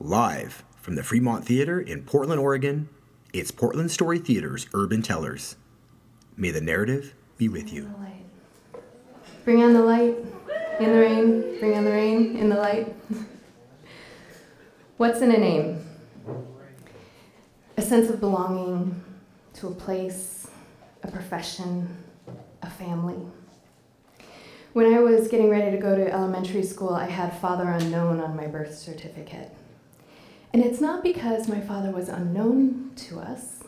Live from the Fremont Theater in Portland, Oregon, it's Portland Story Theater's Urban Tellers. May the narrative be with you. Bring on the light, in the rain, bring on the rain, in the light. What's in a name? A sense of belonging to a place, a profession, a family. When I was getting ready to go to elementary school, I had Father Unknown on my birth certificate. And it's not because my father was unknown to us,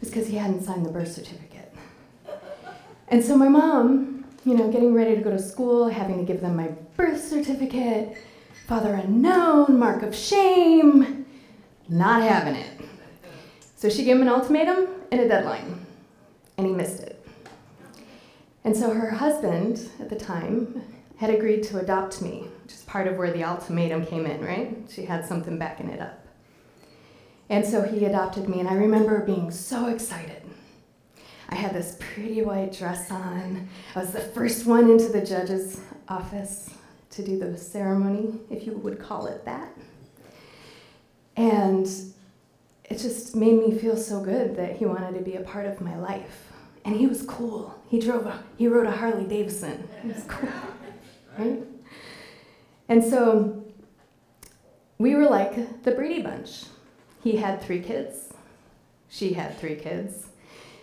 it's because he hadn't signed the birth certificate. And so my mom, you know, getting ready to go to school, having to give them my birth certificate, Father Unknown, mark of shame, not having it. So she gave him an ultimatum and a deadline, and he missed it. And so her husband at the time had agreed to adopt me, which is part of where the ultimatum came in, right? She had something backing it up. And so he adopted me, and I remember being so excited. I had this pretty white dress on. I was the first one into the judge's office to do the ceremony, if you would call it that. And it just made me feel so good that he wanted to be a part of my life. And he was cool. He drove a he rode a Harley Davidson. He was cool. And so we were like the Brady Bunch. He had three kids. She had three kids.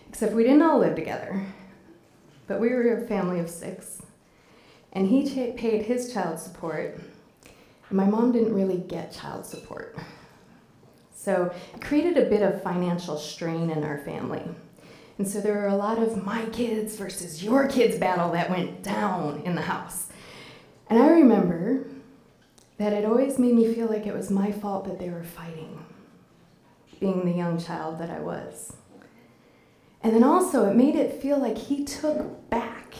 Except we didn't all live together. But we were a family of six. And he t- paid his child support. And my mom didn't really get child support. So it created a bit of financial strain in our family. And so there were a lot of my kids versus your kids battle that went down in the house. And I remember that it always made me feel like it was my fault that they were fighting, being the young child that I was. And then also, it made it feel like he took back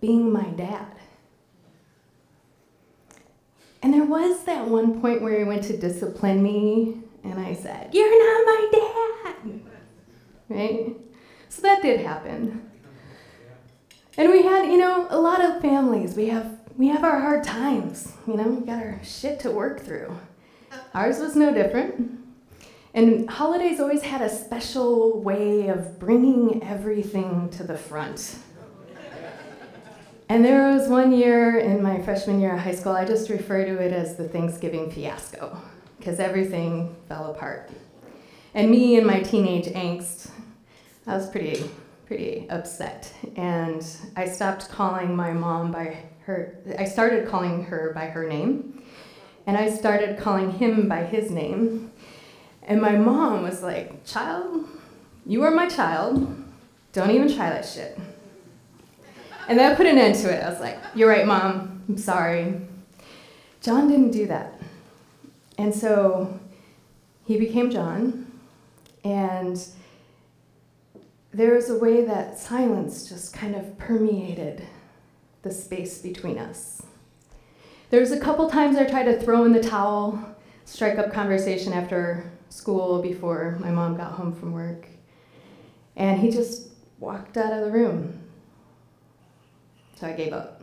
being my dad. And there was that one point where he went to discipline me, and I said, You're not my dad. Right? So that did happen. And we had, you know, a lot of families. We have we have our hard times, you know, we got our shit to work through. Ours was no different. And holidays always had a special way of bringing everything to the front. And there was one year in my freshman year of high school, I just refer to it as the Thanksgiving fiasco, because everything fell apart. And me and my teenage angst, I was pretty, pretty upset. And I stopped calling my mom by her, I started calling her by her name, and I started calling him by his name. And my mom was like, Child, you are my child. Don't even try that shit. And that put an end to it. I was like, You're right, mom. I'm sorry. John didn't do that. And so he became John, and there was a way that silence just kind of permeated the space between us. There was a couple times I tried to throw in the towel, strike up conversation after school before my mom got home from work. And he just walked out of the room. So I gave up.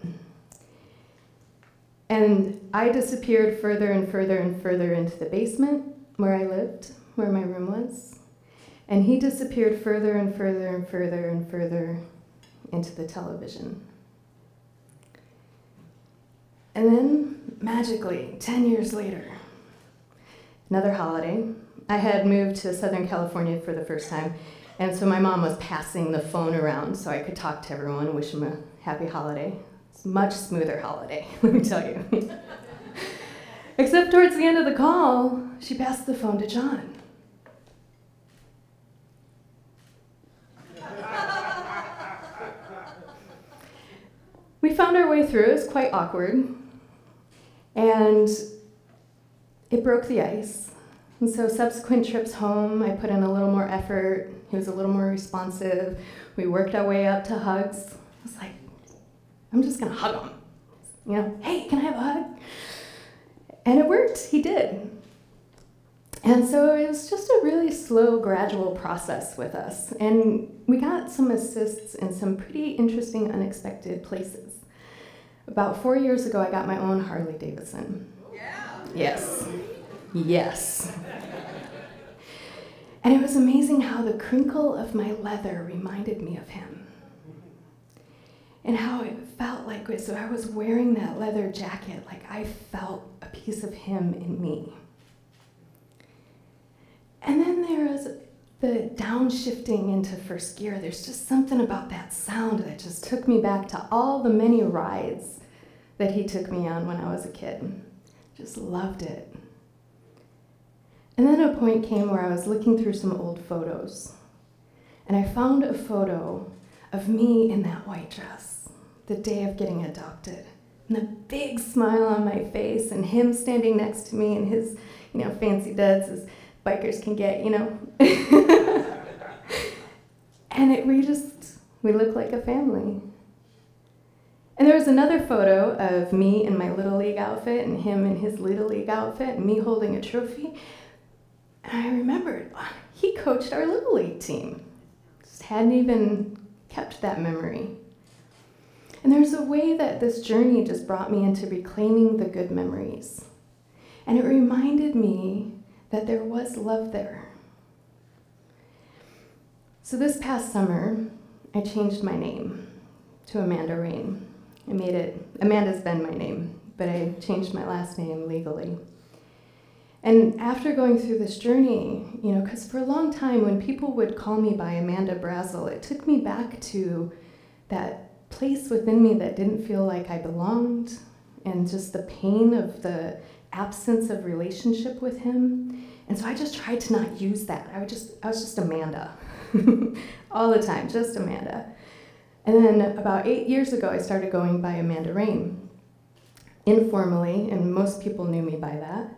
And I disappeared further and further and further into the basement where I lived, where my room was. And he disappeared further and further and further and further into the television. And then, magically, 10 years later, another holiday, I had moved to Southern California for the first time, and so my mom was passing the phone around so I could talk to everyone wish them a happy holiday. It's a much smoother holiday, let me tell you. Except towards the end of the call, she passed the phone to John. we found our way through. It was quite awkward. And it broke the ice. And so, subsequent trips home, I put in a little more effort. He was a little more responsive. We worked our way up to hugs. I was like, I'm just gonna hug him. You know, hey, can I have a hug? And it worked. He did. And so it was just a really slow, gradual process with us. And we got some assists in some pretty interesting, unexpected places. About four years ago, I got my own Harley Davidson. Yeah. Yes. Yes. and it was amazing how the crinkle of my leather reminded me of him. And how it felt like, so I was wearing that leather jacket, like I felt a piece of him in me. And then there was the downshifting into first gear. There's just something about that sound that just took me back to all the many rides that he took me on when I was a kid. Just loved it. And then a point came where I was looking through some old photos, and I found a photo of me in that white dress the day of getting adopted. And the big smile on my face, and him standing next to me in his, you know, fancy duds as bikers can get, you know. and it we just we look like a family. And there was another photo of me in my Little League outfit and him in his Little League outfit and me holding a trophy. And I remembered ah, he coached our Little League team. Just hadn't even kept that memory. And there's a way that this journey just brought me into reclaiming the good memories. And it reminded me that there was love there. So this past summer, I changed my name to Amanda Rain. I made it, Amanda's been my name, but I changed my last name legally. And after going through this journey, you know, because for a long time when people would call me by Amanda Brazel, it took me back to that place within me that didn't feel like I belonged and just the pain of the absence of relationship with him. And so I just tried to not use that. I just I was just Amanda. All the time, just Amanda. And then about eight years ago, I started going by Amanda Rain, informally, and most people knew me by that.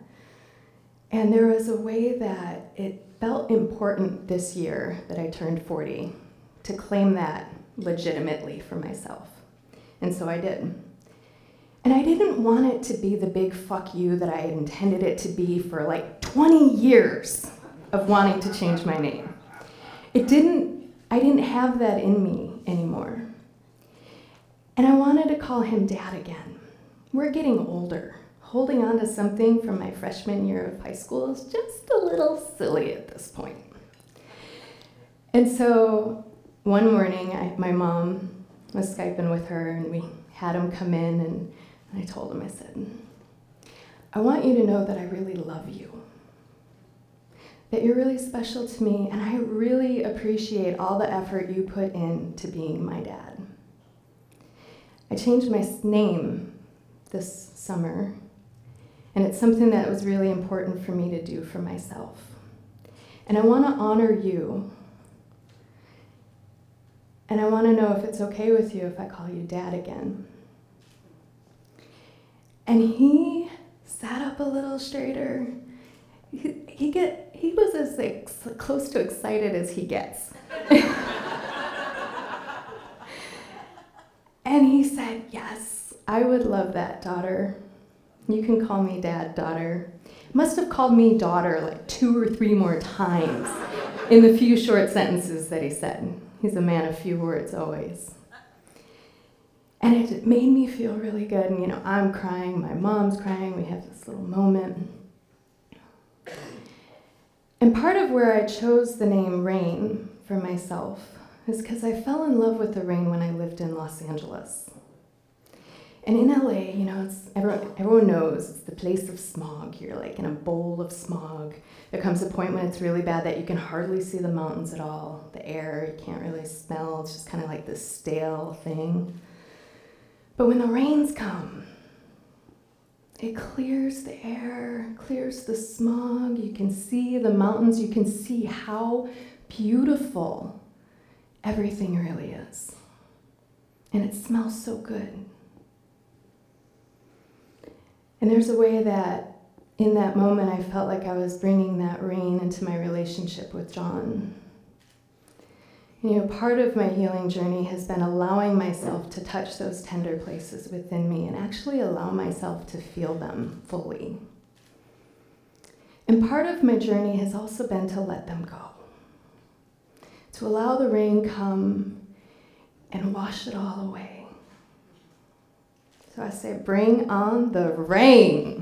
And there was a way that it felt important this year that I turned 40 to claim that legitimately for myself. And so I did. And I didn't want it to be the big fuck you that I had intended it to be for like 20 years of wanting to change my name. It didn't, I didn't have that in me anymore. And I wanted to call him dad again. We're getting older. Holding on to something from my freshman year of high school is just a little silly at this point. And so one morning, I, my mom was Skyping with her, and we had him come in, and I told him, I said, I want you to know that I really love you that you're really special to me, and I really appreciate all the effort you put in to being my dad. I changed my name this summer, and it's something that was really important for me to do for myself. And I want to honor you. And I want to know if it's okay with you if I call you dad again. And he sat up a little straighter. He, he get he was as ex- close to excited as he gets. and he said, Yes, I would love that, daughter. You can call me dad, daughter. Must have called me daughter like two or three more times in the few short sentences that he said. He's a man of few words always. And it made me feel really good. And, you know, I'm crying, my mom's crying, we have this little moment. And part of where I chose the name Rain for myself is because I fell in love with the rain when I lived in Los Angeles. And in LA, you know, everyone, everyone knows it's the place of smog. You're like in a bowl of smog. There comes a point when it's really bad that you can hardly see the mountains at all. The air, you can't really smell. It's just kind of like this stale thing. But when the rains come, it clears the air, clears the smog. You can see the mountains. You can see how beautiful everything really is. And it smells so good. And there's a way that in that moment I felt like I was bringing that rain into my relationship with John. You know, part of my healing journey has been allowing myself to touch those tender places within me and actually allow myself to feel them fully. And part of my journey has also been to let them go, to allow the rain come and wash it all away. So I say, bring on the rain.